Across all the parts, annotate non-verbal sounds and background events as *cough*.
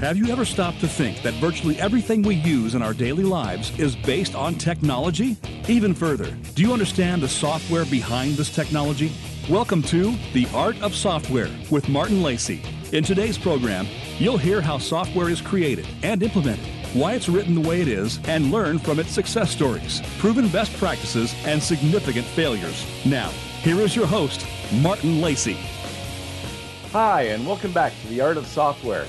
Have you ever stopped to think that virtually everything we use in our daily lives is based on technology? Even further, do you understand the software behind this technology? Welcome to The Art of Software with Martin Lacey. In today's program, you'll hear how software is created and implemented, why it's written the way it is, and learn from its success stories, proven best practices, and significant failures. Now, here is your host, Martin Lacey. Hi, and welcome back to The Art of Software.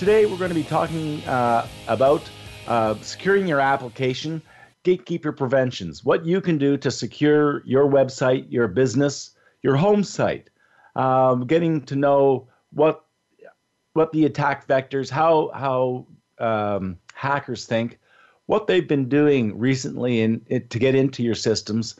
Today, we're going to be talking uh, about uh, securing your application, gatekeeper preventions, what you can do to secure your website, your business, your home site, um, getting to know what what the attack vectors, how how um, hackers think, what they've been doing recently in it, to get into your systems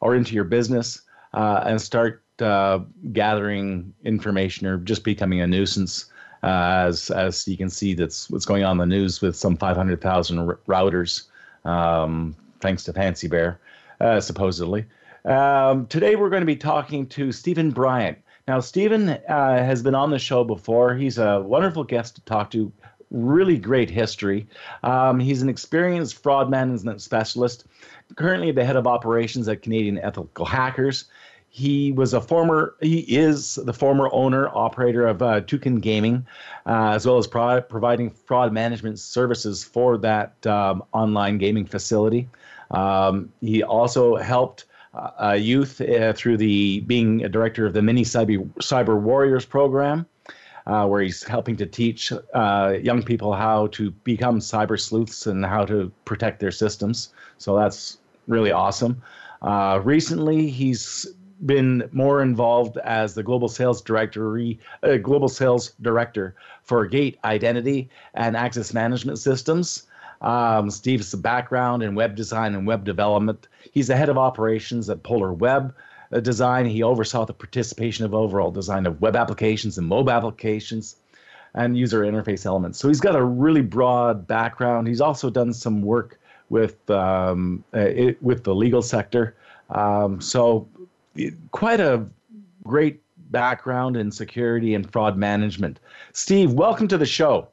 or into your business, uh, and start uh, gathering information or just becoming a nuisance. Uh, as as you can see, that's what's going on in the news with some 500,000 r- routers, um, thanks to Fancy Bear, uh, supposedly. Um, today we're going to be talking to Steven Bryant. Now, Steven uh, has been on the show before. He's a wonderful guest to talk to. Really great history. Um, he's an experienced fraud management specialist, currently the head of operations at Canadian Ethical Hackers. He was a former, he is the former owner, operator of uh, Toucan Gaming, uh, as well as pro- providing fraud management services for that um, online gaming facility. Um, he also helped uh, youth uh, through the being a director of the Mini Cyber, Cyber Warriors program. Uh, where he's helping to teach uh, young people how to become cyber sleuths and how to protect their systems. So that's really awesome. Uh, recently, he's been more involved as the global sales director, uh, global sales director for Gate Identity and Access Management Systems. Um, Steve's background in web design and web development. He's the head of operations at Polar Web uh, Design. He oversaw the participation of overall design of web applications and mobile applications and user interface elements. So he's got a really broad background. He's also done some work with um, uh, it, with the legal sector. Um, so quite a great background in security and fraud management. Steve, welcome to the show.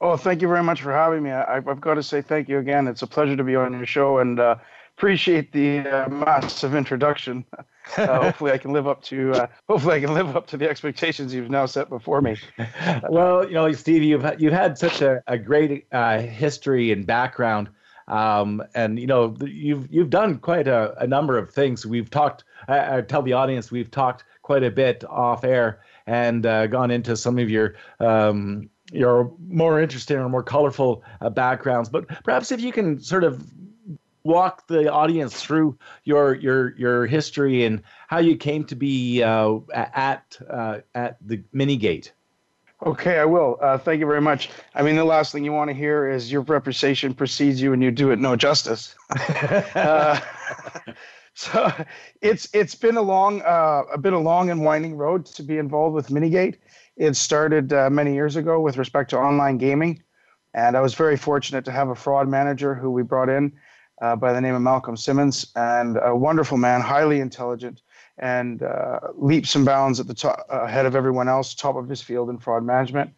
Oh, thank you very much for having me. I, have got to say thank you again. It's a pleasure to be on your show and uh, appreciate the uh, massive introduction. *laughs* Uh, hopefully, I can live up to. Uh, hopefully, I can live up to the expectations you've now set before me. *laughs* well, you know, Steve, you've you've had such a, a great uh, history and background, um, and you know, you've you've done quite a, a number of things. We've talked. I, I, tell the audience we've talked quite a bit off air and uh, gone into some of your. Um, your more interesting or more colorful uh, backgrounds, but perhaps if you can sort of walk the audience through your your your history and how you came to be uh, at uh, at the Minigate. Okay, I will. Uh, thank you very much. I mean, the last thing you want to hear is your reputation precedes you and you do it no justice. *laughs* uh, *laughs* so it's it's been a long uh, a been a long and winding road to be involved with Minigate. It started uh, many years ago with respect to online gaming, and I was very fortunate to have a fraud manager who we brought in uh, by the name of Malcolm Simmons, and a wonderful man, highly intelligent, and uh, leaps and bounds at the top, ahead of everyone else, top of his field in fraud management.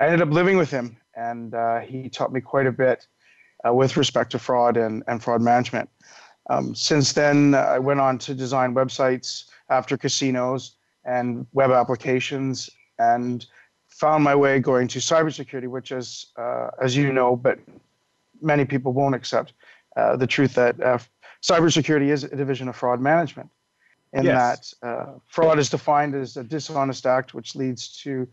I ended up living with him, and uh, he taught me quite a bit uh, with respect to fraud and, and fraud management. Um, since then, uh, I went on to design websites after casinos and web applications, and found my way going to cybersecurity, which is, uh, as you know, but many people won't accept uh, the truth that cybersecurity is a division of fraud management, and yes. that uh, fraud is defined as a dishonest act which leads to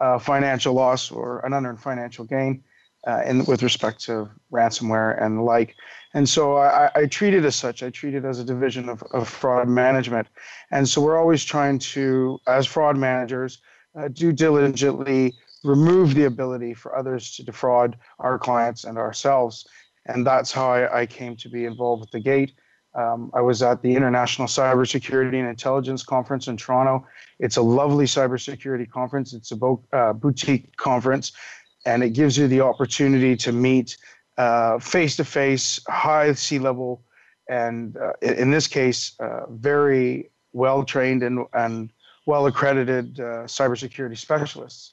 uh, financial loss or an unearned financial gain. Uh, in, with respect to ransomware and the like. And so I, I treat it as such. I treat it as a division of, of fraud management. And so we're always trying to, as fraud managers, uh, do diligently remove the ability for others to defraud our clients and ourselves and that's how I, I came to be involved with the Gate. Um, I was at the International Cybersecurity and Intelligence Conference in Toronto. It's a lovely cybersecurity conference. It's a bo- uh, boutique conference, and it gives you the opportunity to meet face to face, high C level, and uh, in this case, uh, very well trained and, and well accredited uh, cybersecurity specialists.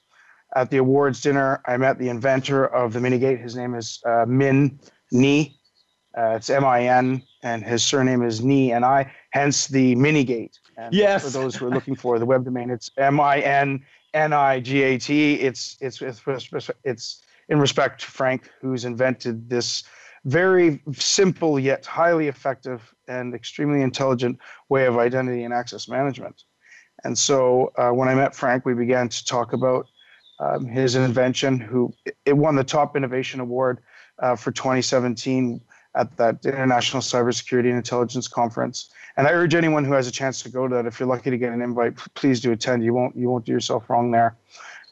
At the awards dinner, I met the inventor of the Minigate. His name is uh, Min Ni. Uh, it's M I N, and his surname is Ni, and I, hence the Minigate. And yes. For those who are looking for the web domain, it's M I N N I G A T. It's it's it's it's in respect to Frank, who's invented this very simple yet highly effective and extremely intelligent way of identity and access management. And so uh, when I met Frank, we began to talk about um, his invention, who it won the top innovation award uh, for 2017 at that International Cybersecurity and Intelligence Conference. And I urge anyone who has a chance to go to that, if you're lucky to get an invite, please do attend. You won't you won't do yourself wrong there.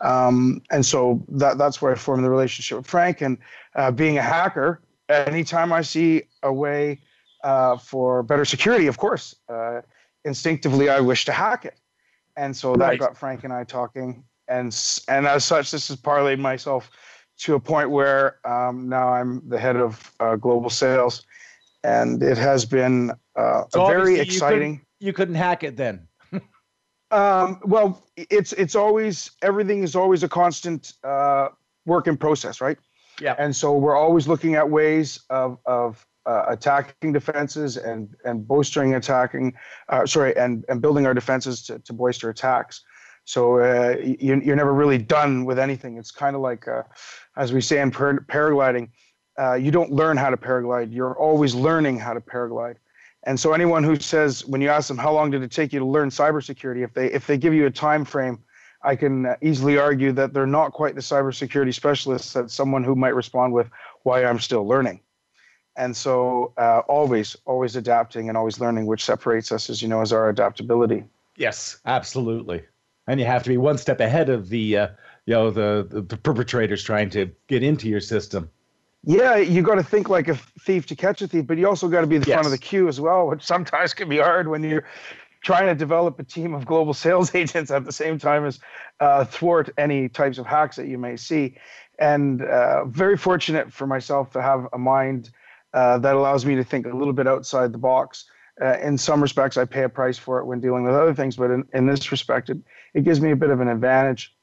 Um, and so that that's where I formed the relationship with Frank. And uh, being a hacker, anytime I see a way uh, for better security, of course, uh, instinctively I wish to hack it. And so that right. got Frank and I talking. And and as such, this has parlayed myself to a point where um, now I'm the head of uh, global sales, and it has been uh, so very exciting. You couldn't, you couldn't hack it then. *laughs* um, well, it's it's always everything is always a constant uh, work in process, right? Yeah. And so we're always looking at ways of of uh, attacking defenses and and bolstering attacking, uh, sorry, and and building our defenses to, to bolster attacks. So uh, you, you're never really done with anything. It's kind of like, uh, as we say in par- paragliding, uh, you don't learn how to paraglide. You're always learning how to paraglide. And so anyone who says when you ask them how long did it take you to learn cybersecurity, if they if they give you a time frame, I can easily argue that they're not quite the cybersecurity specialists that someone who might respond with why I'm still learning. And so uh, always always adapting and always learning, which separates us, as you know, is our adaptability. Yes, absolutely. And you have to be one step ahead of the uh, you know the, the perpetrators trying to get into your system. Yeah, you got to think like a thief to catch a thief, but you also got to be the yes. front of the queue as well, which sometimes can be hard when you're trying to develop a team of global sales *laughs* agents at the same time as uh, thwart any types of hacks that you may see. And uh, very fortunate for myself to have a mind uh, that allows me to think a little bit outside the box. Uh, in some respects, I pay a price for it when dealing with other things, but in, in this respect, it, it gives me a bit of an advantage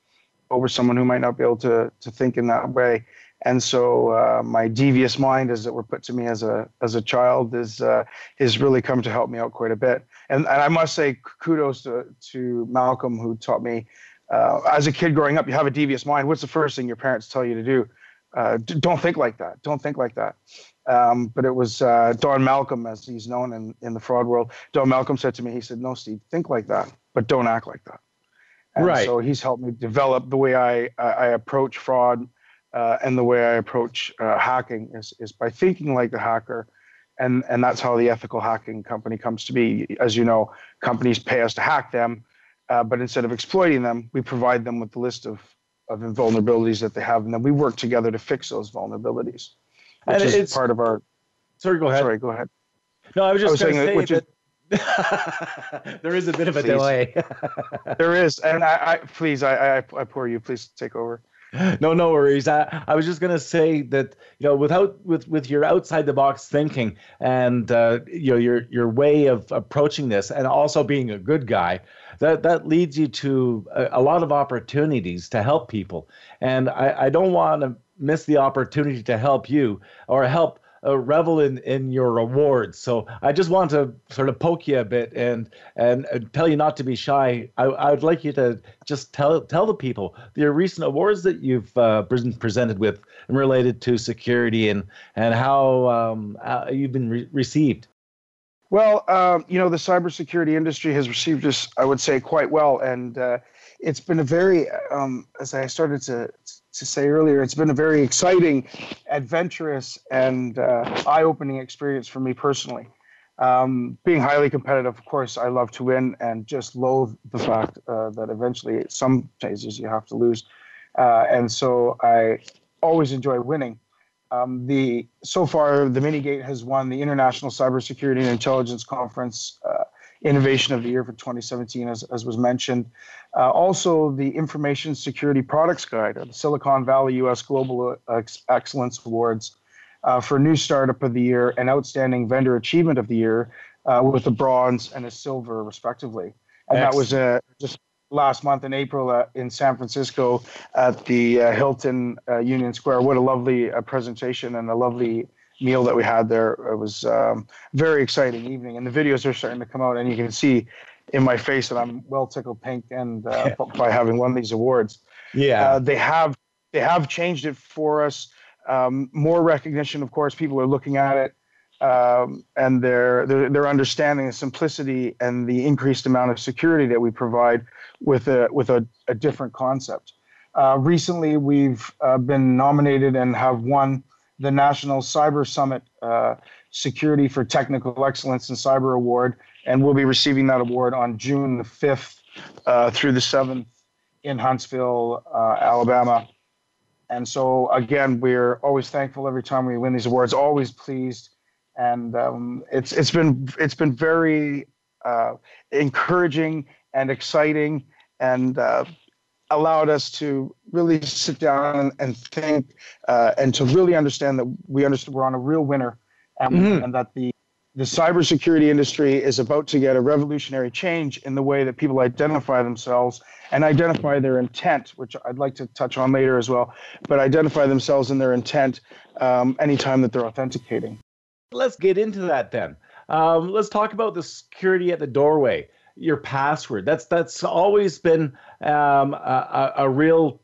over someone who might not be able to, to think in that way. And so uh, my devious mind, as it were put to me as a as a child, is uh, is really come to help me out quite a bit. And, and I must say kudos to, to Malcolm who taught me uh, as a kid growing up. You have a devious mind. What's the first thing your parents tell you to do? Uh, don't think like that. Don't think like that. Um, but it was uh, Don Malcolm, as he's known in, in the fraud world. Don Malcolm said to me, he said, "No, Steve, think like that, but don't act like that." And right. So he's helped me develop the way I I, I approach fraud uh, and the way I approach uh, hacking is, is by thinking like the hacker. And, and that's how the ethical hacking company comes to be. As you know, companies pay us to hack them, uh, but instead of exploiting them, we provide them with the list of, of vulnerabilities that they have, and then we work together to fix those vulnerabilities, which and is it's, part of our. Sorry, go ahead. Sorry, go ahead. No, I was just going to say which that. *laughs* There is a bit of a please. delay. *laughs* there is, and I, I please, I, I, I pour you. Please take over. *gasps* no, no worries. I, I was just gonna say that you know, without with with your outside the box thinking and uh, you know your your way of approaching this, and also being a good guy, that that leads you to a, a lot of opportunities to help people. And I, I don't want to miss the opportunity to help you or help uh, revel in, in your awards. So I just want to sort of poke you a bit and and tell you not to be shy. I, I would like you to just tell tell the people your recent awards that you've uh, presented with and related to security and and how um, uh, you've been re- received. Well, um, you know, the cybersecurity industry has received us, I would say, quite well, and uh, it's been a very, um, as I started to to say earlier, it's been a very exciting, adventurous, and uh, eye-opening experience for me personally. Um, being highly competitive, of course, I love to win, and just loathe the fact uh, that eventually, some phases, you have to lose. Uh, and so I always enjoy winning. Um, the so far, the Minigate has won the International Cybersecurity and Intelligence Conference uh, Innovation of the Year for 2017, as, as was mentioned. Uh, also, the Information Security Products Guide, the Silicon Valley U.S. Global Ex- Excellence Awards uh, for New Startup of the Year and Outstanding Vendor Achievement of the Year, uh, with a bronze and a silver, respectively. And Excellent. that was a just last month in April uh, in San Francisco at the uh, Hilton uh, Union Square. What a lovely uh, presentation and a lovely meal that we had there. It was um, very exciting evening, and the videos are starting to come out, and you can see in my face that I'm well tickled pink and uh, *laughs* by having won these awards. Yeah, uh, they have they have changed it for us. Um, more recognition, of course. People are looking at it um, and they're, they're, they're understanding the simplicity and the increased amount of security that we provide with a with a, a different concept. Uh, recently, we've uh, been nominated and have won the National Cyber Summit uh, Security for Technical Excellence in Cyber Award, and we'll be receiving that award on June the 5th uh, through the 7th in Huntsville, uh, Alabama. And so, again, we're always thankful every time we win these awards, always pleased and um, it's it's been it's been very uh, encouraging and exciting, and uh, allowed us to really sit down and, think uh, and to really understand that we understand we're on a real winner, and, mm-hmm. and that the the cybersecurity industry is about to get a revolutionary change in the way that people identify themselves and identify their intent, which I'd like to touch on later as well, but identify themselves and their intent um, anytime that they're authenticating. Let's get into that then. Um, let's talk about the security at the doorway. Your password. That's that's always been um, a, a, real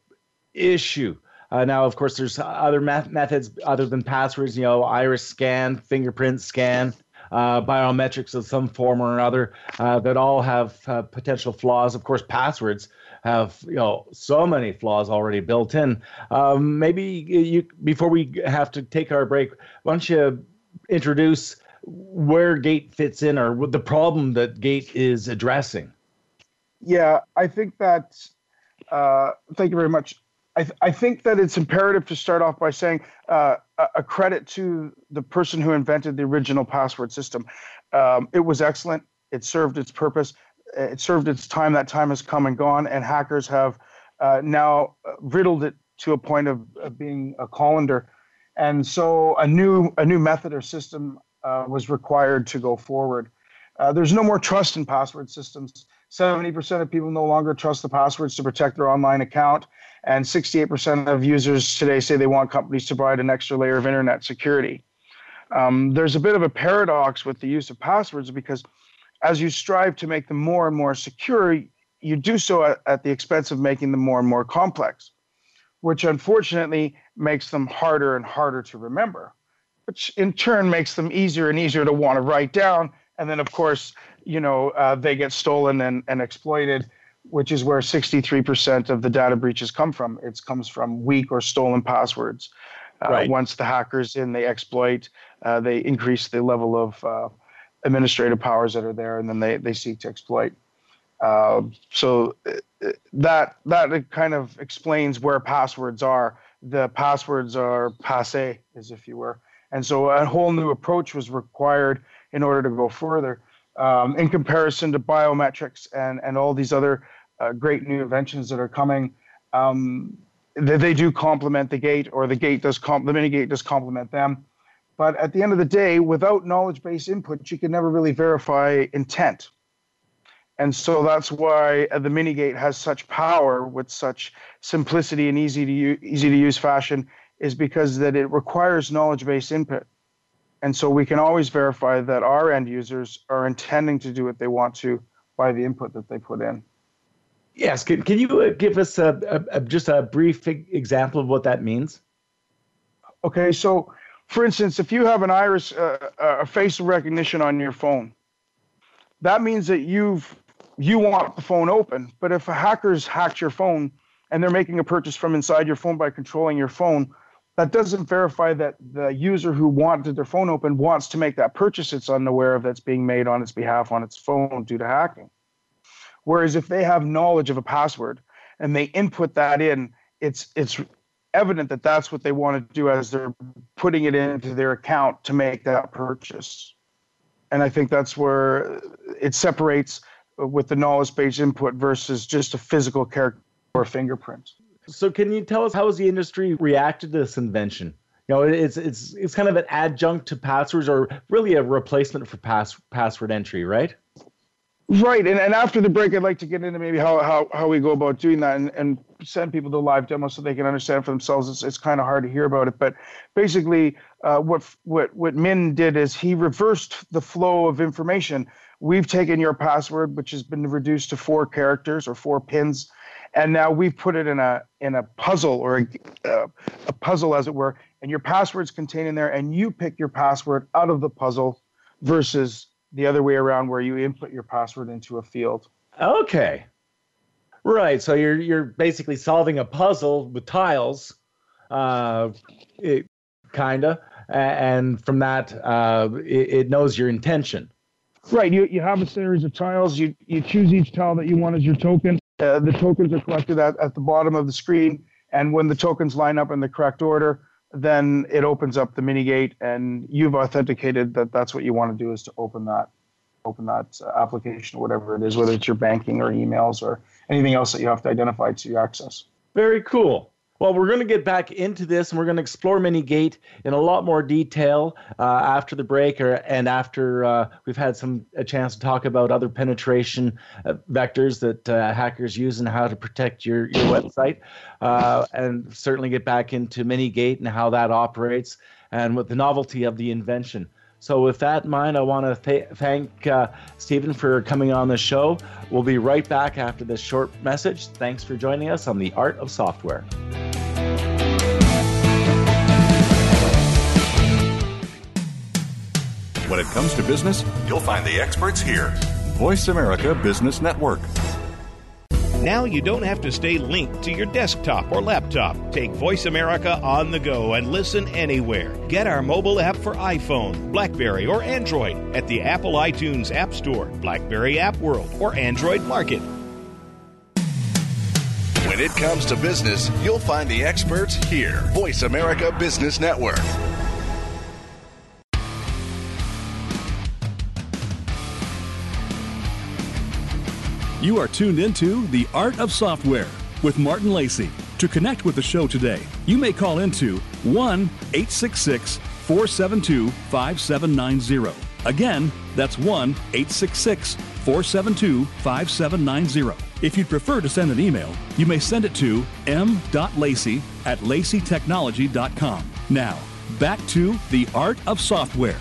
issue. Uh, now, of course, there's other methods other than passwords. You know, iris scan, fingerprint scan, uh, biometrics of some form or another uh, that all have uh, potential flaws. Of course, passwords have you know so many flaws already built in. Um, maybe you before we have to take our break, why don't you introduce where Gate fits in or the problem that Gate is addressing. Yeah, I think that. Uh, thank you very much. I, th- I think that it's imperative to start off by saying uh, a credit to the person who invented the original password system. Um, it was excellent. It served its purpose. It served its time. That time has come and gone, and hackers have uh, now riddled it to a point of, of being a colander and so a new a new method or system uh, was required to go forward. Uh, there's no more trust in password systems. 70% of people no longer trust the passwords to protect their online account, and 68% of users today say they want companies to provide an extra layer of internet security. Um, there's a bit of a paradox with the use of passwords because as you strive to make them more and more secure, you do so at, at the expense of making them more and more complex which unfortunately makes them harder and harder to remember, which in turn makes them easier and easier to want to write down. And then, of course, you know, uh, they get stolen and, and exploited, which is where 63% of the data breaches come from. It comes from weak or stolen passwords. Uh, right. Once the hackers in, they exploit, uh, they increase the level of uh, administrative powers that are there, and then they, they seek to exploit. Uh, so uh, that that kind of explains where passwords are. The passwords are passe, as if you were, and so a whole new approach was required in order to go further. Um, in comparison to biometrics and and all these other uh, great new inventions that are coming, um, they, they do complement the gate, or the gate does comp- the mini gate does complement them. But at the end of the day, without knowledge based input, you can never really verify intent. And so that's why the mini gate has such power with such simplicity and easy to easy to use fashion is because that it requires knowledge based input. And so we can always verify that our end users are intending to do what they want to by the input that they put in. Yes, can, can you uh, give us a, a, a just a brief example of what that means? Okay, so for instance, if you have an iris, uh, a facial recognition on your phone, that means that you've you want the phone open. But if a hacker's hacked your phone and they're making a purchase from inside your phone by controlling your phone, that doesn't verify that the user who wanted their phone open wants to make that purchase it's unaware of that's being made on its behalf on its phone due to hacking. Whereas if they have knowledge of a password and they input that in, it's it's evident that that's what they want to do as they're putting it into their account to make that purchase. And I think that's where it separates with the knowledge based input versus just a physical character or fingerprint. So, can you tell us how has the industry reacted to this invention? You know, it's it's it's kind of an adjunct to passwords, or really a replacement for pass password entry, right? Right, and, and after the break, I'd like to get into maybe how, how, how we go about doing that and, and send people the live demo so they can understand for themselves. It's, it's kind of hard to hear about it, but basically, uh, what what what Min did is he reversed the flow of information. We've taken your password, which has been reduced to four characters or four pins, and now we've put it in a in a puzzle or a, uh, a puzzle, as it were, and your password's contained in there, and you pick your password out of the puzzle versus the other way around where you input your password into a field. Okay. Right. So you're you're basically solving a puzzle with tiles, uh, it, kinda, and from that, uh, it, it knows your intention. Right. You you have a series of tiles. You you choose each tile that you want as your token. Uh, the tokens are collected at, at the bottom of the screen, and when the tokens line up in the correct order, then it opens up the mini gate and you've authenticated that that's what you want to do is to open that open that uh, application or whatever it is whether it's your banking or emails or anything else that you have to identify to access. Very cool well, we're going to get back into this and we're going to explore Minigate in a lot more detail uh, after the break or, and after uh, we've had some a chance to talk about other penetration uh, vectors that uh, hackers use and how to protect your, your website. Uh, and certainly get back into Minigate and how that operates and with the novelty of the invention. So, with that in mind, I want to th- thank uh, Steven for coming on the show. We'll be right back after this short message. Thanks for joining us on The Art of Software. When it comes to business, you'll find the experts here. Voice America Business Network. Now you don't have to stay linked to your desktop or laptop. Take Voice America on the go and listen anywhere. Get our mobile app for iPhone, Blackberry, or Android at the Apple iTunes App Store, Blackberry App World, or Android Market. When it comes to business, you'll find the experts here. Voice America Business Network. You are tuned into The Art of Software with Martin Lacey. To connect with the show today, you may call into 1 866 472 5790. Again, that's 1 866 472 5790. If you'd prefer to send an email, you may send it to m.lacey at laceytechnology.com. Now, back to The Art of Software.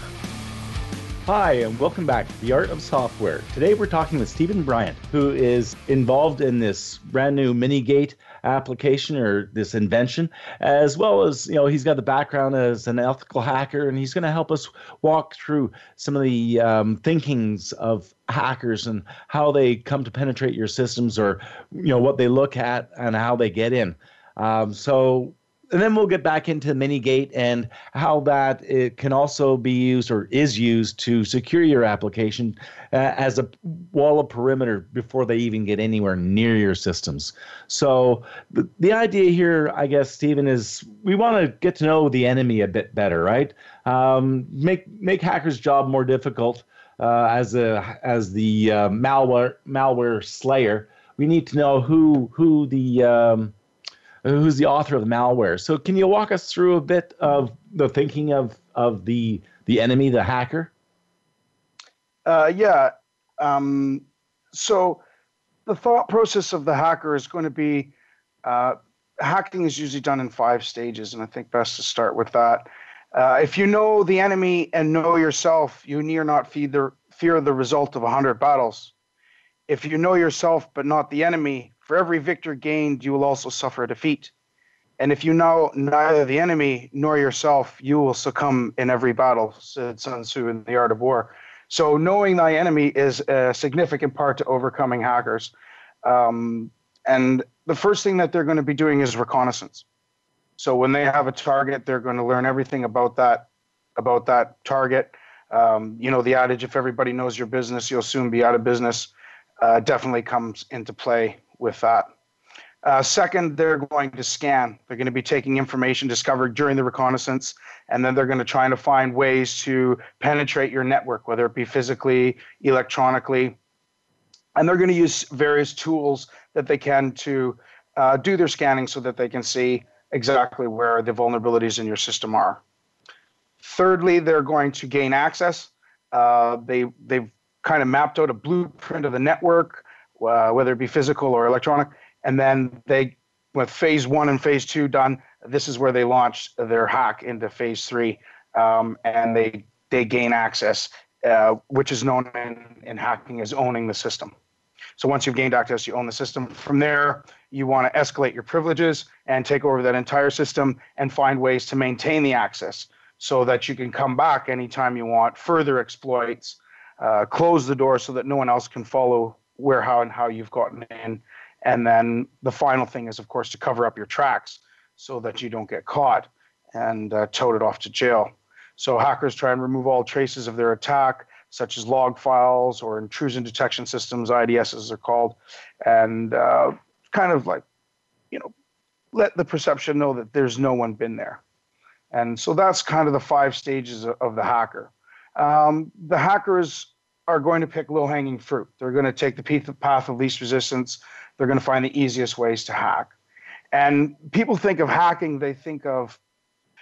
Hi, and welcome back to The Art of Software. Today we're talking with Steven Bryant, who is involved in this brand new Minigate application or this invention, as well as, you know, he's got the background as an ethical hacker, and he's going to help us walk through some of the um, thinkings of hackers and how they come to penetrate your systems or, you know, what they look at and how they get in. Um, so and then we'll get back into the Minigate and how that it can also be used or is used to secure your application uh, as a wall of perimeter before they even get anywhere near your systems. So the, the idea here, I guess, Steven, is we want to get to know the enemy a bit better, right? Um, make make hackers' job more difficult uh, as a as the uh, malware malware slayer. We need to know who who the um, who's the author of the malware. So can you walk us through a bit of the thinking of of the the enemy, the hacker? Uh, yeah. Um, so the thought process of the hacker is going to be uh, hacking is usually done in five stages, and I think best to start with that. Uh, if you know the enemy and know yourself, you need not feed the, fear the result of a hundred battles. If you know yourself but not the enemy, for every victory gained, you will also suffer a defeat. And if you know neither the enemy nor yourself, you will succumb in every battle, said Sun Tzu in The Art of War. So, knowing thy enemy is a significant part to overcoming hackers. Um, and the first thing that they're going to be doing is reconnaissance. So, when they have a target, they're going to learn everything about that about that target. Um, you know, the adage, if everybody knows your business, you'll soon be out of business, uh, definitely comes into play with that. Uh, second, they're going to scan. They're going to be taking information discovered during the reconnaissance, and then they're going to try to find ways to penetrate your network, whether it be physically, electronically. And they're going to use various tools that they can to uh, do their scanning so that they can see exactly where the vulnerabilities in your system are. Thirdly, they're going to gain access. Uh, they they've kind of mapped out a blueprint of the network, uh, whether it be physical or electronic, and then they, with phase one and phase two done, this is where they launch their hack into phase three, um, and they they gain access, uh, which is known in, in hacking as owning the system. So once you've gained access, you own the system. From there, you want to escalate your privileges and take over that entire system and find ways to maintain the access so that you can come back anytime you want, further exploits, uh, close the door so that no one else can follow where, how, and how you've gotten in. And then the final thing is, of course, to cover up your tracks so that you don't get caught and uh, it off to jail. So hackers try and remove all traces of their attack, such as log files or intrusion detection systems, IDS as they're called, and uh, kind of like, you know, let the perception know that there's no one been there. And so that's kind of the five stages of the hacker. Um, the hackers are going to pick low hanging fruit. They're going to take the path of least resistance. They're going to find the easiest ways to hack. And people think of hacking, they think of,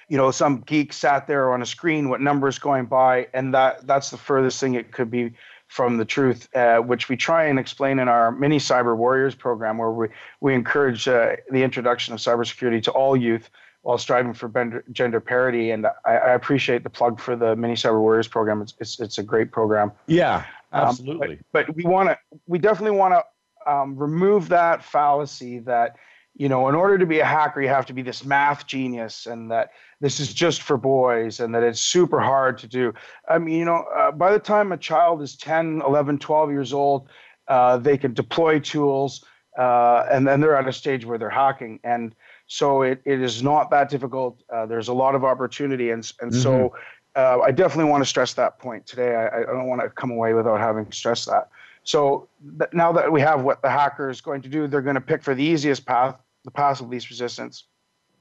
you know, some geek sat there on a screen, what numbers going by, and that that's the furthest thing it could be from the truth, uh, which we try and explain in our mini Cyber Warriors program, where we, we encourage uh, the introduction of cybersecurity to all youth while striving for gender parity. And I, I, appreciate the plug for the Mini Cyber Warriors program. It's, it's, it's a great program. Yeah, absolutely. Um, but, but, we want to, we definitely want to um, remove that fallacy that you know, in order to be a hacker, you have to be this math genius and that this is just for boys and that it's super hard to do. I mean, you know, uh, by the time a child is 10, 11, 12 years old, uh, they can deploy tools uh, and then they're at a stage where they're hacking. And so it, it is not that difficult. Uh, there's a lot of opportunity. And, and mm-hmm. so uh, I definitely want to stress that point today. I, I don't want to come away without having stressed that. So th- now that we have what the hacker is going to do, they're going to pick for the easiest path the path of least resistance,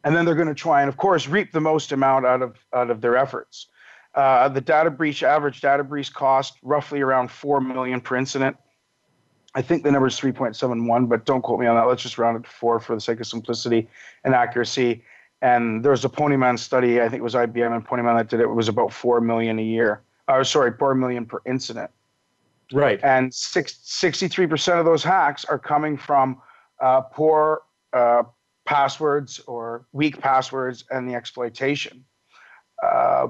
and then they're going to try and, of course, reap the most amount out of out of their efforts. Uh, the data breach average data breach cost roughly around four million per incident. I think the number is 3.71, but don't quote me on that. Let's just round it to four for the sake of simplicity and accuracy. And there was a Ponemon study, I think it was IBM and Ponemon that did it. It was about four million a year. Or sorry, four million per incident. Right. And six, 63% of those hacks are coming from uh, poor uh, passwords or weak passwords and the exploitation. Uh,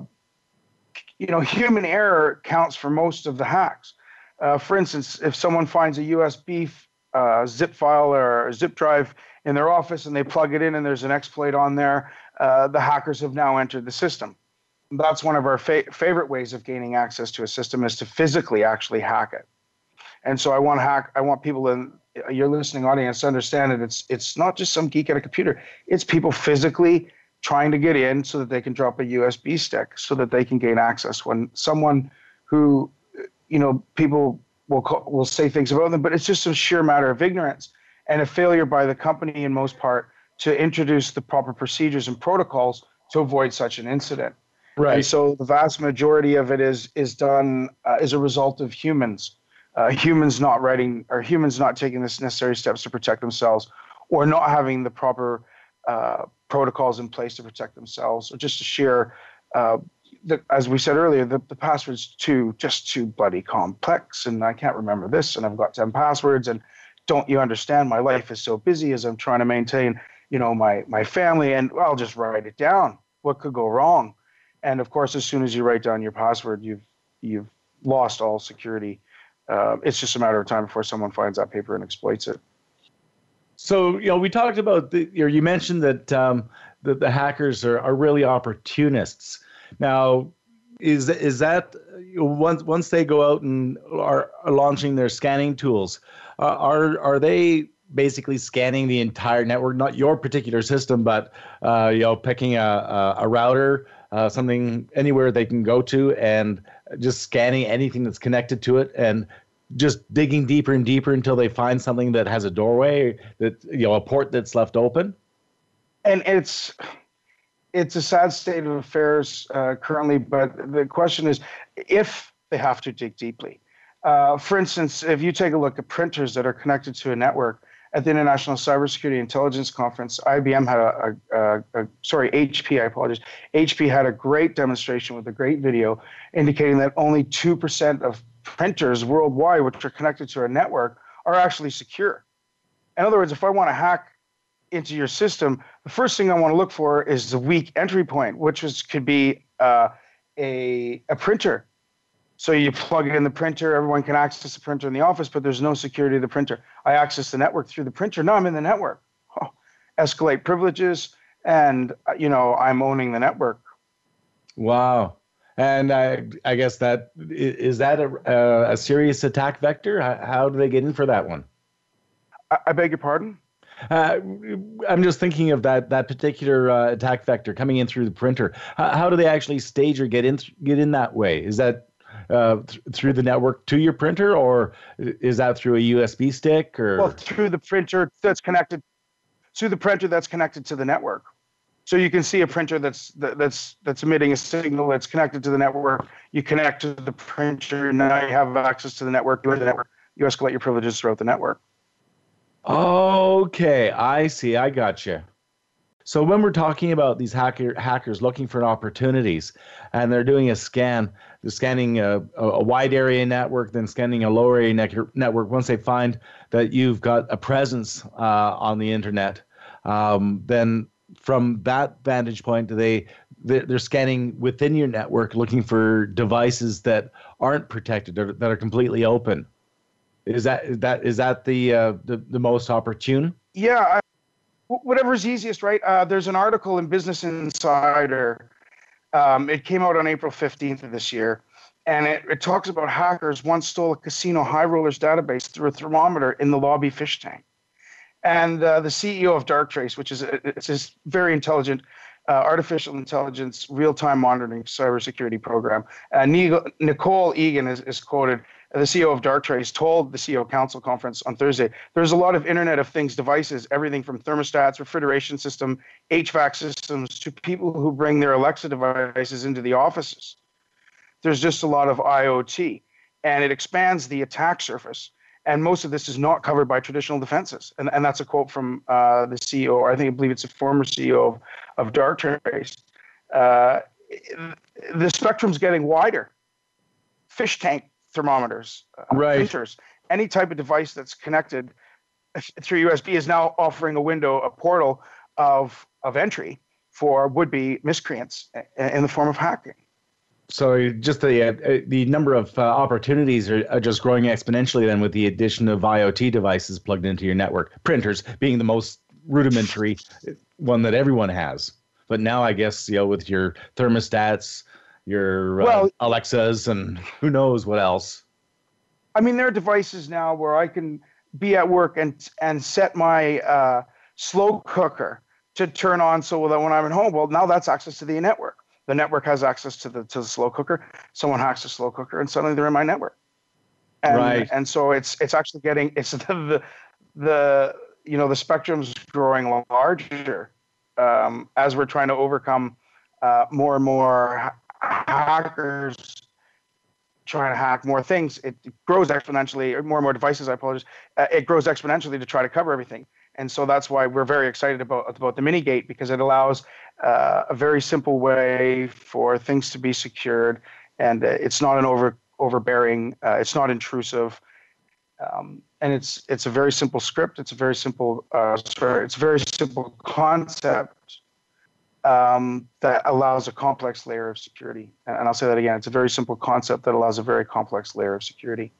you know, human error counts for most of the hacks. Uh, for instance, if someone finds a USB uh, zip file or a zip drive in their office and they plug it in and there's an exploit on there, uh, the hackers have now entered the system. That's one of our fa- favorite ways of gaining access to a system is to physically actually hack it. And so I want hack. I want people in your listening audience to understand that it's it's not just some geek at a computer. It's people physically trying to get in so that they can drop a USB stick so that they can gain access. When someone who you know people will call, will say things about them, but it's just a sheer matter of ignorance and a failure by the company in most part to introduce the proper procedures and protocols to avoid such an incident. Right. And so the vast majority of it is is done uh, as a result of humans uh, humans not writing or humans not taking the necessary steps to protect themselves or not having the proper uh, protocols in place to protect themselves or just to share uh, the, as we said earlier the, the password's too just too bloody complex and i can't remember this and i've got 10 passwords and don't you understand my life is so busy as i'm trying to maintain you know my my family and i'll just write it down what could go wrong and of course as soon as you write down your password you've you've lost all security uh, it's just a matter of time before someone finds that paper and exploits it. So, you know, we talked about the, or you mentioned that um, the, the hackers are, are really opportunists. Now, is is that once once they go out and are, launching their scanning tools, uh, are are they basically scanning the entire network, not your particular system, but uh, you know, picking a, a, a router, uh, something anywhere they can go to, and just scanning anything that's connected to it and just digging deeper and deeper until they find something that has a doorway that you know a port that's left open? And it's it's a sad state of affairs uh, currently but the question is if they have to dig deeply uh, for instance if you take a look at printers that are connected to a network at the International Cybersecurity Intelligence Conference, IBM had a, a, a, sorry, HP, I apologize. HP had a great demonstration with a great video indicating that only 2% of printers worldwide, which are connected to a network, are actually secure. In other words, if I want to hack into your system, the first thing I want to look for is the weak entry point, which is, could be uh, a, a printer. So you plug in the printer, everyone can access the printer in the office, but there's no security to the printer. I access the network through the printer. Now I'm in the network. Oh, escalate privileges, and uh, you know I'm owning the network. Wow. And I, I guess that is that a, a serious attack vector? How, how, do they get in for that one? I, I beg your pardon. Uh, I'm just thinking of that that particular uh, attack vector coming in through the printer. How, how, do they actually stage or get in get in that way? Is that uh, th- through the network to your printer, or is that through a USB stick? Or well, through the printer that's connected through the printer that's connected to the network. So you can see a printer that's that's that's emitting a signal that's connected to the network. You connect to the printer, and now you have access to the network. You the network. You escalate your privileges throughout the network. Okay, I see. I got you. So when we're talking about these hacker, hackers looking for opportunities, and they're doing a scan, they're scanning a, a wide area network, then scanning a lower area network. Once they find that you've got a presence uh, on the internet, um, then from that vantage point, they they're scanning within your network, looking for devices that aren't protected, that are completely open. Is that is that is that the uh, the, the most opportune? Yeah, I, whatever's easiest, right? Uh, there's an article in Business Insider. Um, it came out on April 15th of this year, and it, it talks about hackers once stole a casino high rollers database through a thermometer in the lobby fish tank. And uh, the CEO of Darktrace, which is a, it's this very intelligent uh, artificial intelligence real-time monitoring cybersecurity program, uh, Nicole Eagan is, is quoted the CEO of Darktrace told the CEO Council conference on Thursday, there's a lot of Internet of Things devices, everything from thermostats, refrigeration system, HVAC systems, to people who bring their Alexa devices into the offices. There's just a lot of IoT, and it expands the attack surface. And most of this is not covered by traditional defenses. And, and that's a quote from uh, the CEO, or I think I believe it's a former CEO of, of Darktrace. Uh, the spectrum's getting wider. Fish tank thermometers, uh, right. printers, any type of device that's connected through USB is now offering a window, a portal of of entry for would-be miscreants in the form of hacking. So just the uh, the number of uh, opportunities are, are, just growing exponentially then with the addition of IoT devices plugged into your network. Printers being the most rudimentary one that everyone has. But now I guess you know with your thermostats, your uh, Alexas, and who knows what else. I mean, there are devices now where I can be at work and and set my uh, slow cooker to turn on so that when I'm at home, well, now that's access to the network. The network has access to the to the slow cooker. Someone hacks the slow cooker, and suddenly they're in my network. And, right. And so it's it's actually getting it's *laughs* the the, the you know the spectrum's growing larger um, as we're trying to overcome uh, more and more hackers trying to hack more things, it grows exponentially. or More and more devices, I apologize. Uh, it grows exponentially to try to cover everything, and so that's why we're very excited about about the mini gate because it allows uh, a very simple way for things to be secured, and uh, it's not an over overbearing. Uh, it's not intrusive. Um, and it's it's a very simple script. It's a very simple uh, sorry, it's a very simple concept um, that allows a complex layer of security. And I'll say that again. It's a very simple concept that allows a very complex layer of security,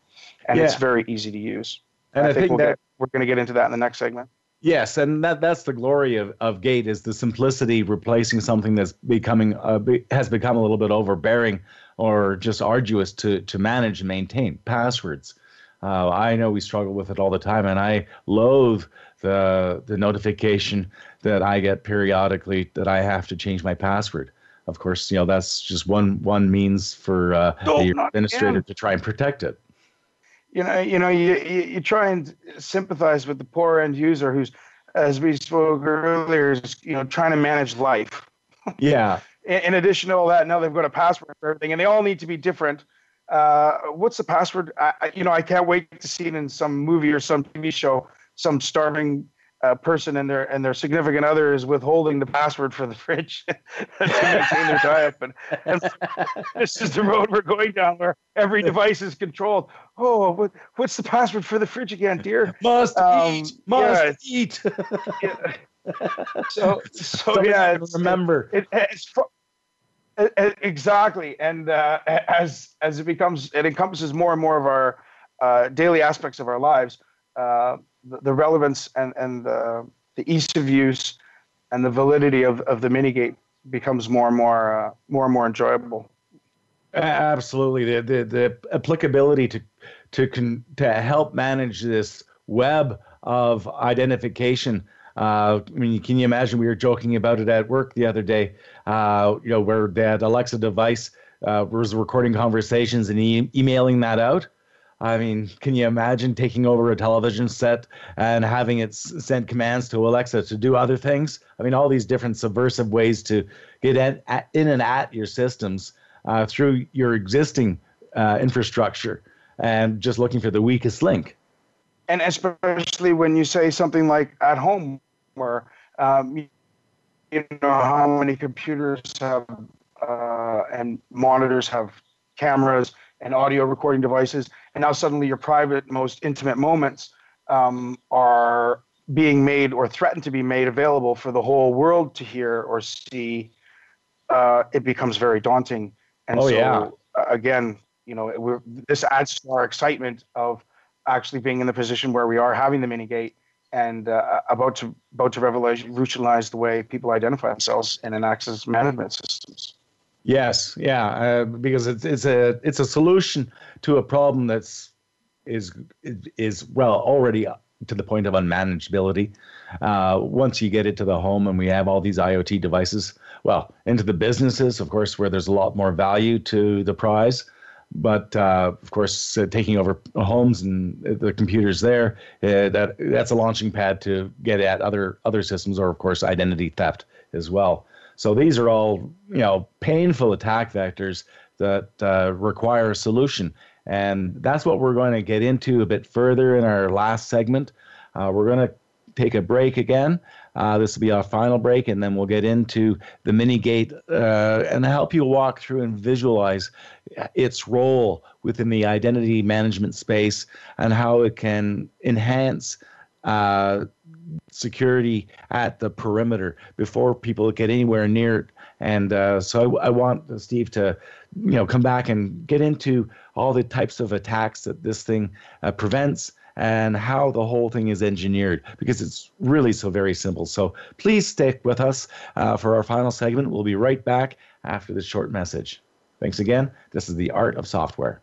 and yeah. it's very easy to use. And I, I think, think, we'll that, get, we're going to get into that in the next segment. Yes, and that that's the glory of, of Gate is the simplicity replacing something that's becoming uh, be, has become a little bit overbearing or just arduous to to manage and maintain passwords. Uh, I know we struggle with it all the time, and I loathe the the notification that I get periodically that I have to change my password. Of course, you know that's just one one means for uh, the administrator to try and protect it. You know, you know, you, you, you try and sympathize with the poor end user who's, as we spoke earlier, is you know trying to manage life. *laughs* Yeah. in, in, addition to all that, now they've got a password for everything, and they all need to be different. Uh, what's the password? I, you know, I can't wait to see it in some movie or some TV show. Some starving a person and their and their significant other is withholding the password for the fridge *laughs* to maintain their diet. But and this is the road we're going down, where every device is controlled. Oh, what, what's the password for the fridge again, dear? Must um, eat. Must yeah, eat. yeah. *laughs* So, so yeah, it's, remember. It, it's exactly, and uh, as as it becomes, it encompasses more and more of our uh, daily aspects of our lives. Uh, the, relevance and, and the, the ease of use and the validity of, of the minigate becomes more and more uh, more and more enjoyable. Absolutely, the the, the applicability to to con, to help manage this web of identification. Uh, I mean, can you imagine? We were joking about it at work the other day. Uh, you know, where that Alexa device uh, was recording conversations and e- emailing that out. I mean, can you imagine taking over a television set and having it send commands to Alexa to do other things? I mean, all these different subversive ways to get in, in and at your systems uh, through your existing uh, infrastructure and just looking for the weakest link. And especially when you say something like at home, where um, you know how many computers have uh, and monitors have cameras and audio recording devices, and now suddenly your private, most intimate moments um, are being made or threatened to be made available for the whole world to hear or see, uh, it becomes very daunting. And oh, so, yeah. again, you know, this adds to our excitement of actually being in the position where we are having the mini gate and uh, about to about to revolutionize the way people identify themselves in an access management systems. Yes, yeah, uh, because it's it's a it's a solution to a problem that's is is well already to the point of unmanageability. Uh, once you get it to the home and we have all these IoT devices, well, into the businesses, of course, where there's a lot more value to the prize. But uh, of course, uh, taking over homes and the computers there, uh, that that's a launching pad to get at other other systems, or of course, identity theft as well. So these are all you know painful attack vectors that uh, require a solution, and that's what we're going to get into a bit further in our last segment. Uh, we're going to take a break again. Uh, this will be our final break, and then we'll get into the mini gate uh, and help you walk through and visualize its role within the identity management space and how it can enhance uh, security at the perimeter before people get anywhere near it. And uh, so I, I, want Steve to, you know, come back and get into all the types of attacks that this thing uh, prevents and how the whole thing is engineered because it's really so very simple. So please stick with us uh, for our final segment. We'll be right back after this short message. Thanks again. This is the art of software.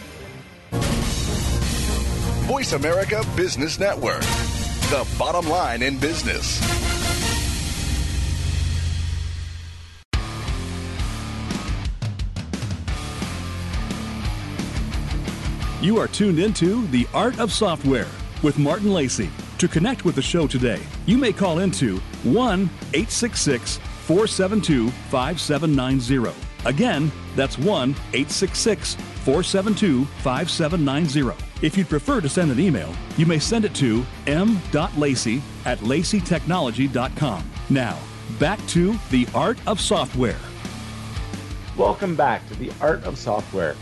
Voice America Business Network, the bottom line in business. You are tuned into The Art of Software with Martin Lacey. To connect with the show today, you may call into 1 866 472 5790. Again, that's 1 866 472 5790. If you'd prefer to send an email, you may send it to m.lacey at laceytechnology.com. Now, back to the art of software. Welcome back to the art of software.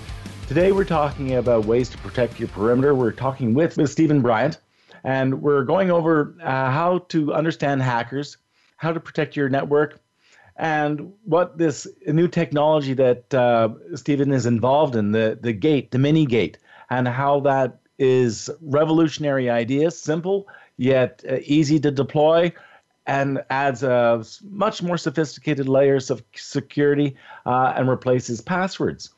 Today we're talking about ways to protect your perimeter. We're talking with, with Steven Bryant, and we're going over uh, how to understand hackers, how to protect your network, and what this new technology that uh, Steven is involved in, the, the gate, the mini gate and how that is revolutionary idea, simple yet uh, easy to deploy, and adds a much more sophisticated layers of security uh, and replaces passwords.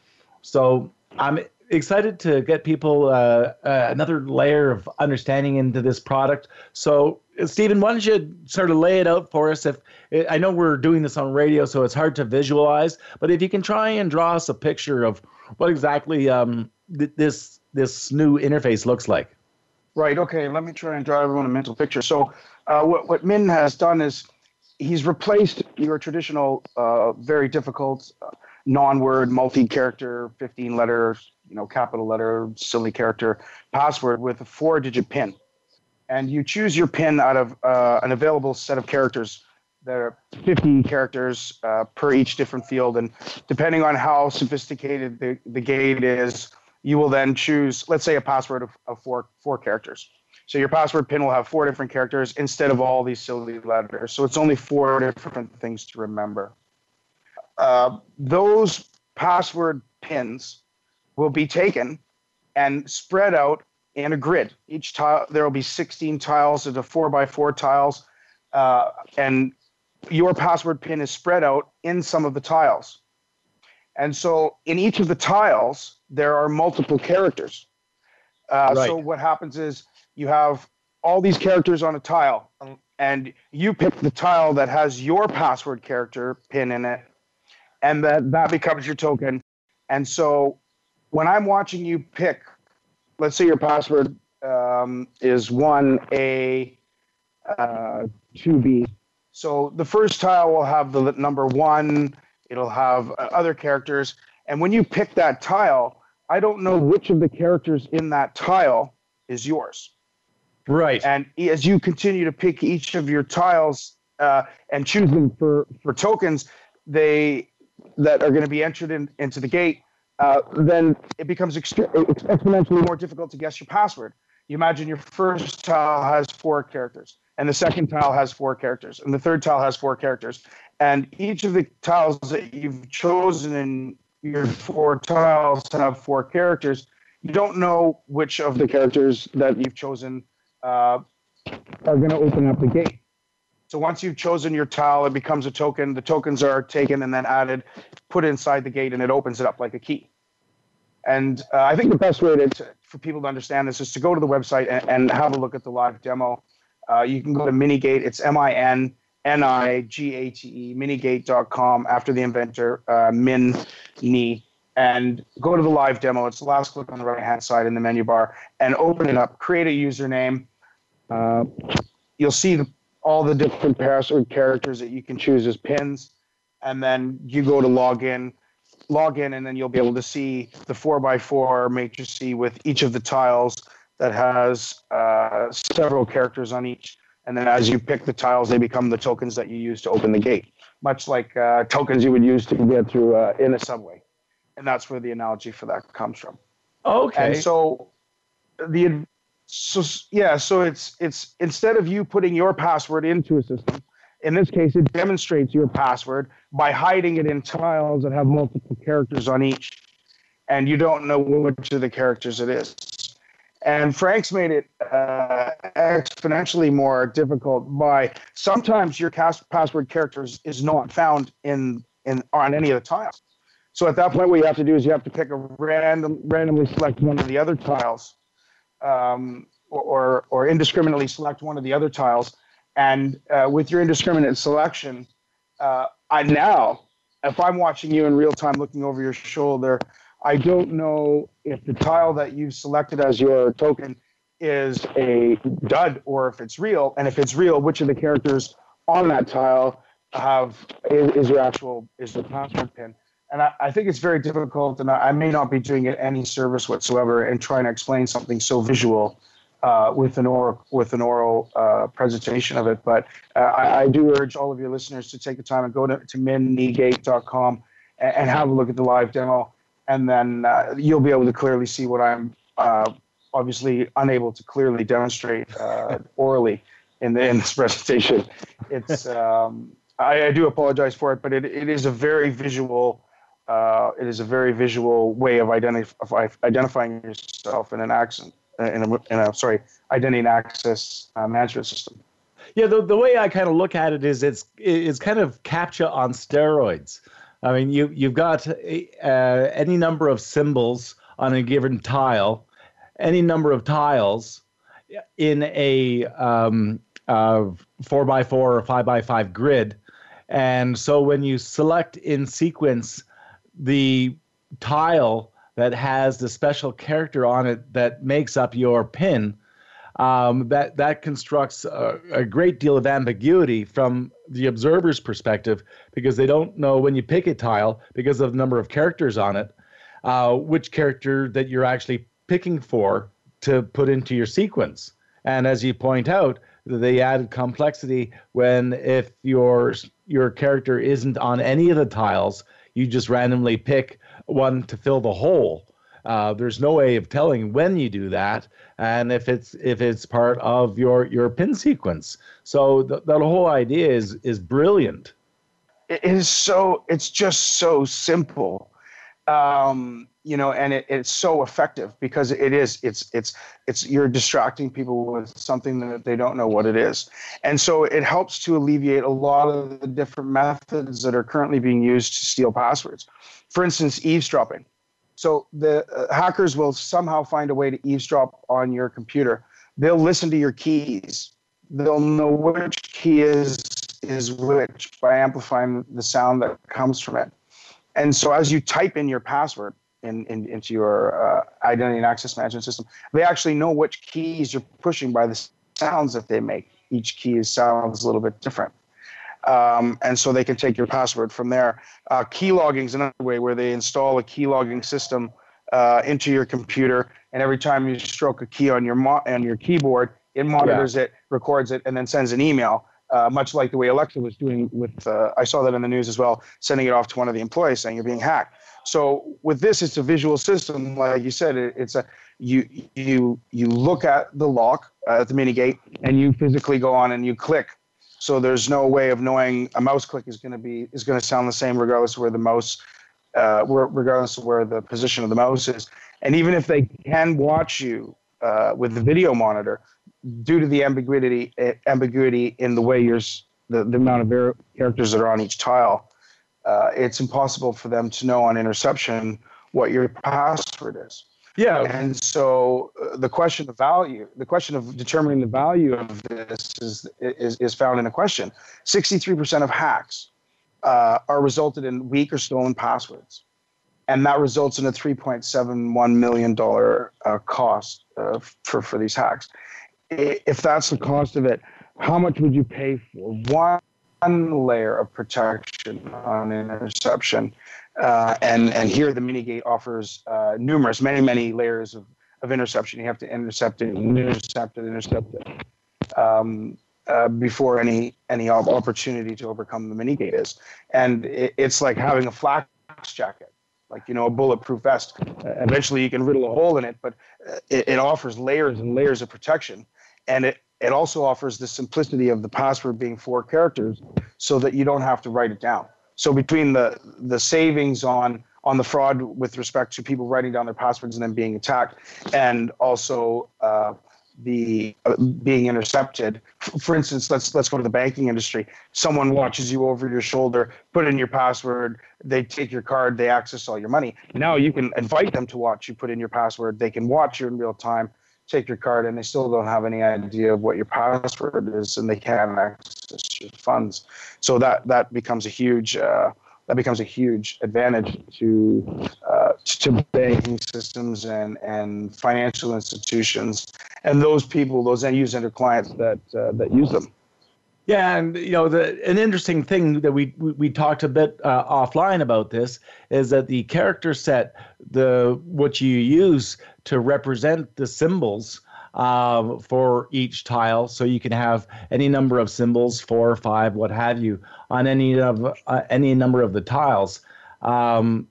So I'm excited to get people uh, uh, another layer of understanding into this product. So, Steven, why don't you sort of lay it out for us? If I know we're doing this on radio, so it's hard to visualize, but if you can try and draw us a picture of what exactly um, th- this this new interface looks like. Right. Okay. Let me try and draw everyone a mental picture. So, uh, what what Min has done is he's replaced your traditional, uh, very difficult uh, non-word, multi-character, 15 letter, you know, capital letter, silly character password with a four-digit PIN, and you choose your PIN out of uh, an available set of characters. There are 50 characters uh, per each different field, and depending on how sophisticated the, the gate is, you will then choose, let's say, a password of, of four four characters. So your password pin will have four different characters instead of all these silly letters. So it's only four different things to remember. Uh, those password pins will be taken and spread out in a grid. Each tile, there will be 16 tiles into four by four tiles, uh, and your password pin is spread out in some of the tiles. And so in each of the tiles, there are multiple characters. Uh, right. So what happens is you have all these characters on a tile, and you pick the tile that has your password character pin in it, and that that becomes your token. And so when I'm watching you pick, let's say your password um, is one A, uh, two B. So the first tile will have the number one. It'll have uh, other characters, and when you pick that tile, I don't know which of the characters in that tile is yours. Right. And as you continue to pick each of your tiles uh, and choose them for, for tokens, they that are going to be entered in, into the gate, uh, then it becomes exponentially more difficult to guess your password. You imagine your first tile has four characters, and the second tile has four characters, and the third tile has four characters. And each of the tiles that you've chosen in your four tiles have four characters. You don't know which of the characters that you've chosen uh, are going to open up the gate. So once you've chosen your tile, it becomes a token. The tokens are taken and then added, put inside the gate, and it opens it up like a key. And uh, I think the best way to, for people to understand this is to go to the website and, and have a look at the live demo. Uh, you can go to Minigate. It's M I N N I G A T E, minigate.com, after the inventor, uh, Min Ni, and go to the live demo. It's the last click on the right hand side in the menu bar, and open it up. Create a username. Uh, you'll see the, all the different password characters that you can choose as pins, and then you go to log in. Log in, and then you'll be able to see the 4x4 matrix with each of the tiles that has uh, several characters on each and then as you pick the tiles, they become the tokens that you use to open the gate, much like uh, tokens you would use to get through uh, in a subway. And that's where the analogy for that comes from. Okay. And so the so yeah, so it's it's instead of you putting your password into a system, in this case, it demonstrates your password by hiding it in tiles that have multiple characters on each, and you don't know which of the characters it is. And Frank's made it uh, exponentially more difficult by sometimes your password characters is not found in, in on any of the tiles. So at that point, what you have to do is you have to pick a random, randomly select one of the other tiles, um, or, or indiscriminately select one of the other tiles. And uh, with your indiscriminate selection, uh, I now, if I'm watching you in real time, looking over your shoulder, I don't know if the tile that you've selected as your token is a dud or if it's real. And if it's real, which of the characters on that tile have is, is your actual is the password pin? And I, I think it's very difficult, and I, I, may not be doing it any service whatsoever in trying to explain something so visual uh, with an oral with an oral uh, presentation of it. But uh, I, I, do urge all of your listeners to take the time and go to, to minnigate.com and, and have a look at the live demo and then uh, you'll be able to clearly see what I'm uh, obviously unable to clearly demonstrate uh, *laughs* orally in, the, in this presentation. It's *laughs* um, I, I, do apologize for it, but it, it is a very visual. Uh, it is a very visual way of, identif- of identifying yourself in an accent in a, in a sorry identity and access uh, management system. Yeah, the, the way I kind of look at it is it's it's kind of CAPTCHA on steroids. I mean, you you've got uh, any number of symbols on a given tile, any number of tiles in a um, uh, four by four or five by five grid, and so when you select in sequence the tile that has the special character on it that makes up your pin, um, that that constructs a, a, great deal of ambiguity from the observer's perspective because they don't know when you pick a tile because of the number of characters on it, uh, which character that you're actually picking for to put into your sequence. And as you point out, the added complexity when if your your character isn't on any of the tiles, you just randomly pick one to fill the hole. Uh, there's no way of telling when you do that, and if it's if it's part of your your pin sequence. So th- that whole idea is is brilliant. It is so. It's just so simple. Um, you know, and it, it's so effective because it is. It's it's it's you're distracting people with something that they don't know what it is, and so it helps to alleviate a lot of the different methods that are currently being used to steal passwords. For instance, eavesdropping. So the uh, hackers will somehow find a way to eavesdrop on your computer. They'll listen to your keys. They'll know which key is is which by amplifying the sound that comes from it. And so as you type in your password in, in into your uh, identity and access management system, they actually know which keys you're pushing by the sounds that they make. Each key sounds a little bit different um, and so they can take your password from there. Uh, keylogging is another way where they install a key logging system uh, into your computer, and every time you stroke a key on your mo- on your keyboard, it monitors yeah. it, records it, and then sends an email. Uh, much like the way Alexa was doing with, uh, I saw that in the news as well, sending it off to one of the employees saying you're being hacked. So with this, it's a visual system, like you said. It, it's a you you you look at the lock uh, at the mini gate, and you physically go on and you click so there's no way of knowing a mouse click is going to be is going to sound the same regardless of where the mouse, uh, where, regardless of where the position of the mouse is. And even if they can watch you uh, with the video monitor, due to the ambiguity ambiguity in the way you're the, the amount of characters that are on each tile, uh, it's impossible for them to know on interception what your password is. Yeah. And so uh, the question of value, the question of determining the value of this is, is, is found in a question. 63% of hacks uh, are resulted in weak or stolen passwords. And that results in a $3.71 million uh, cost uh, for, for these hacks. If that's the cost of it, how much would you pay for one layer of protection on interception uh, and and here the minigate offers uh, numerous, many many layers of, of interception. You have to intercept it, intercept it, intercept it um, uh, before any any opportunity to overcome the minigate is. And it, it's like having a flak jacket, like you know a bulletproof vest. eventually, you can riddle a hole in it, but uh, it, it offers layers and layers of protection, and it it also offers the simplicity of the password being four characters, so that you don't have to write it down. So between the the savings on on the fraud with respect to people writing down their passwords and then being attacked, and also uh, the uh, being intercepted. For instance, let's let's go to the banking industry. Someone watches you over your shoulder, put in your password, they take your card, they access all your money. Now you can invite them to watch you put in your password. They can watch you in real time, take your card, and they still don't have any idea of what your password is, and they can't access your funds. So that that becomes a huge uh, that becomes a huge advantage to uh, to banking systems and and financial institutions and those people, those end user clients that uh, that use them. Yeah, and you know, the an interesting thing that we we, we talked a bit uh, offline about this is that the character set, the what you use to represent the symbols um, for each tile. So you can have any number of symbols, four or five, what have you, on any of uh, any number of the tiles. Um,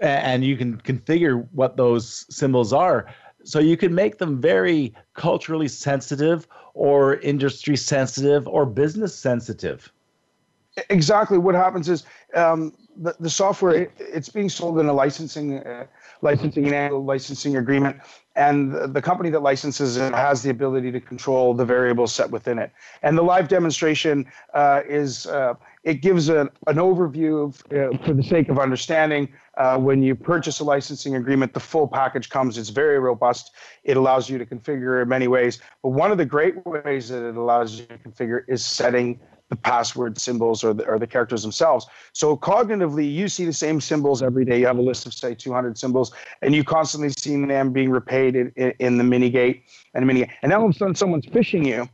and you can configure what those symbols are. So you can make them very culturally sensitive or industry sensitive or business sensitive. Exactly. What happens is um, the, the software it, it's being sold in a licensing uh, licensing and annual licensing agreement. And the, the company that licenses it has the ability to control the variables set within it. And the live demonstration uh, is uh, it gives a, an overview of, uh, for the sake of understanding uh, when you purchase a licensing agreement the full package comes. It's very robust. It allows you to configure in many ways. But one of the great ways that it allows you to configure is setting the password symbols or the, or the characters themselves. So cognitively, you see the same symbols every day. You have a list of say 200 symbols, and you constantly see them being repaid in, in, in the mini gate and mini. Gate. And now all of a sudden, someone's phishing you,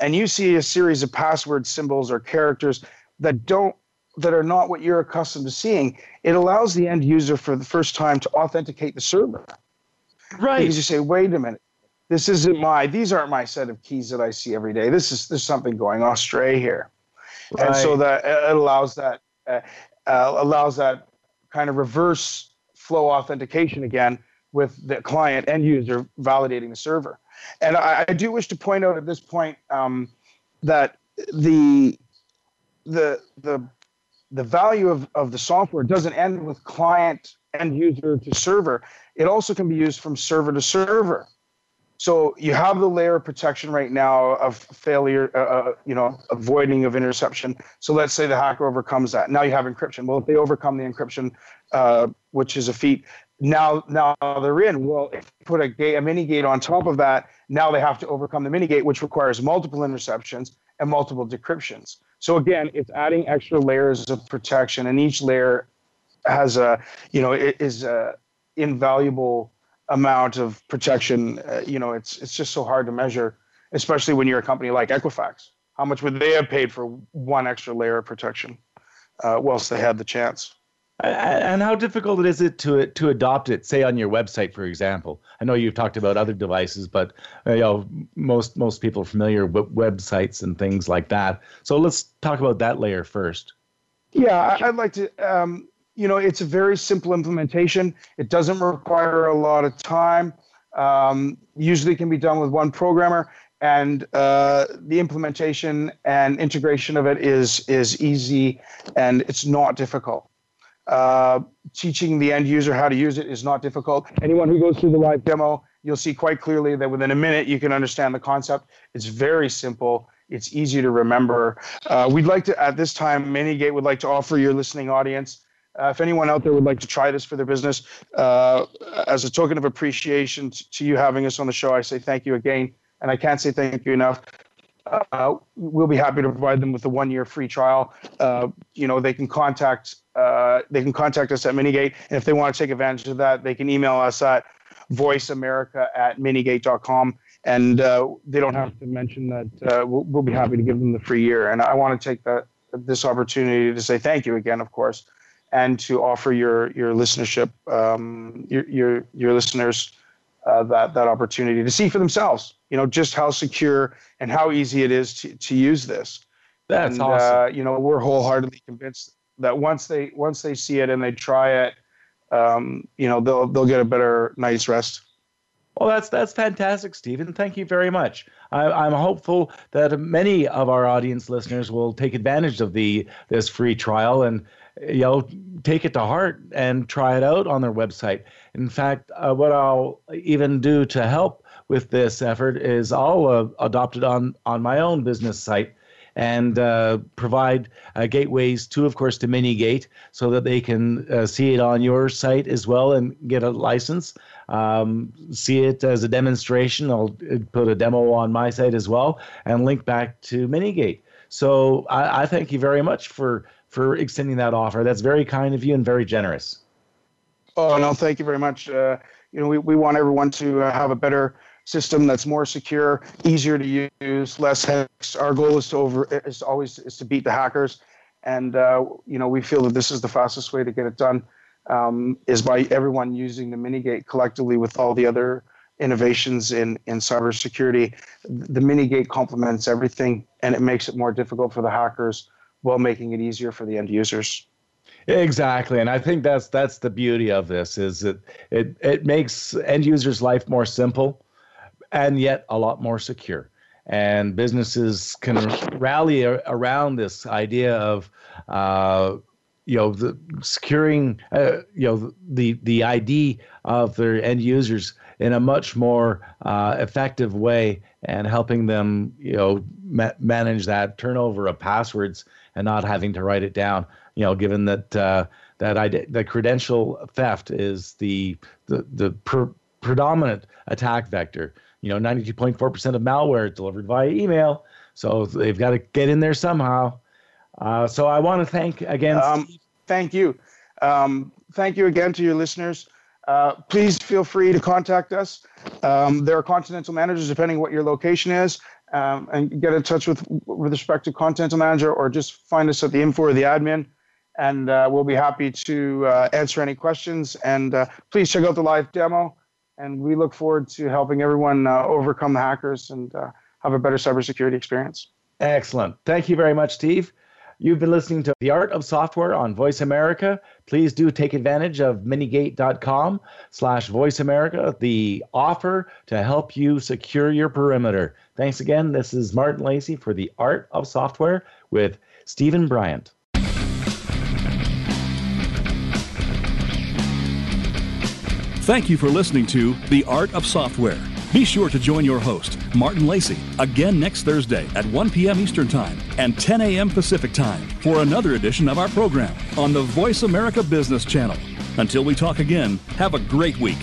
and you see a series of password symbols or characters that don't that are not what you're accustomed to seeing. It allows the end user for the first time to authenticate the server. Right. Because you say, wait a minute. This isn't my. These aren't my set of keys that I see every day. This is there's something going astray here right. and so that it allows that uh, uh, allows that kind of reverse flow authentication again with the client and user validating the server. And I, I do wish to point out at this point um, that the the the the value of, of the software doesn't end with client end user to server. It also can be used from server to server. So you have the layer of protection right now of failure, uh, uh, you know, avoiding of interception. So let's say the hacker overcomes that. Now you have encryption. Well, if they overcome the encryption, uh, which is a feat, now now they're in. Well, if you put a gate, a mini gate on top of that, now they have to overcome the mini gate, which requires multiple interceptions and multiple decryptions. So again, it's adding extra layers of protection, and each layer has a, you know, it is a invaluable amount of protection. Uh, you know, it's it's just so hard to measure, especially when you're a company like Equifax. How much would they have paid for one extra layer of protection, uh, whilst they had the chance? And how difficult is it to to adopt it? Say on your website, for example. I know you've talked about other devices, but uh, you know most most people are familiar with websites and things like that. So let's talk about that layer first. Yeah, I'd like to. Um, you know, it's a very simple implementation. It doesn't require a lot of time. Um, usually can be done with one programmer, and uh, the implementation and integration of it is is easy and it's not difficult. Uh, teaching the end user how to use it is not difficult. Anyone who goes through the live demo, you'll see quite clearly that within a minute you can understand the concept. It's very simple. It's easy to remember. Uh, we'd like to, at this time, MiniGate would like to offer your listening audience uh, if anyone out there would like to try this for their business, uh, as a token of appreciation to you having us on the show, I say thank you again. And I can't say thank you enough. Uh, we'll be happy to provide them with a one-year free trial. Uh, you know, they can contact uh, they can contact us at Minigate, and if they want to take advantage of that, they can email us at voiceamerica at minigate.com. And uh, they don't have to mention that we'll, we'll be happy to give them the free year. And I want to take that this opportunity to say thank you again, of course and to offer your your listenership, um, your, your your listeners, uh, that that opportunity to see for themselves. You know, just how secure and how easy it is to to use this. That's and, awesome. Uh, you know, we're wholeheartedly convinced that once they once they see it and they try it, um, you know, they'll they'll get a better night's rest. Well, that's that's fantastic, Steven. Thank you very much. I, am hopeful that many of our audience listeners will take advantage of the this free trial and you know take it to heart and try it out on their website. In fact, uh, what I'll even do to help with this effort is I'll uh, adopt it on on my own business site and uh, provide uh, gateways to, of course, to Minigate so that they can uh, see it on your site as well and get a license. Um, see it as a demonstration. I'll uh, put a demo on my site as well and link back to Minigate. So I, I thank you very much for for extending that offer. That's very kind of you and very generous. Oh no, thank you very much. Uh, you know, we, we want everyone to uh, have a better system that's more secure, easier to use, less hacks. Our goal is to over is always is to beat the hackers, and uh, you know we feel that this is the fastest way to get it done um, is by everyone using the Minigate collectively with all the other innovations in in cybersecurity. The Minigate complements everything, and it makes it more difficult for the hackers while making it easier for the end users. Exactly, and I think that's that's the beauty of this is that it it makes end users' life more simple, and yet a lot more secure. and businesses can rally around this idea of uh, you know the securing uh, you know the the ID of their end users in a much more uh, effective way and helping them you know ma- manage that turnover of passwords and not having to write it down you know given that uh, that the credential theft is the the the per- predominant attack vector you know 92.4% of malware is delivered via email so they've got to get in there somehow uh, so I want to thank again. Um, thank you. Um, thank you again to your listeners. Uh, please feel free to contact us. Um, there are Continental managers, depending what your location is, um, and get in touch with with respect to Continental manager, or just find us at the info or the admin, and uh, we'll be happy to uh, answer any questions. And uh, please check out the live demo. And we look forward to helping everyone uh, overcome the hackers and have a better cybersecurity experience. Excellent. Thank you very much, Steve. You've been listening to The Art of Software on Voice America. Please do take advantage of minigate.com slash voice America, the offer to help you secure your perimeter. Thanks again. This is Martin Lacey for The Art of Software with Steven Bryant. Thank you for listening to The Art of Software. Be sure to join your host, Martin Lacey, again next Thursday at 1 p.m. Eastern Time and 10 a.m. Pacific Time for another edition of our program on the Voice America Business Channel. Until we talk again, have a great week.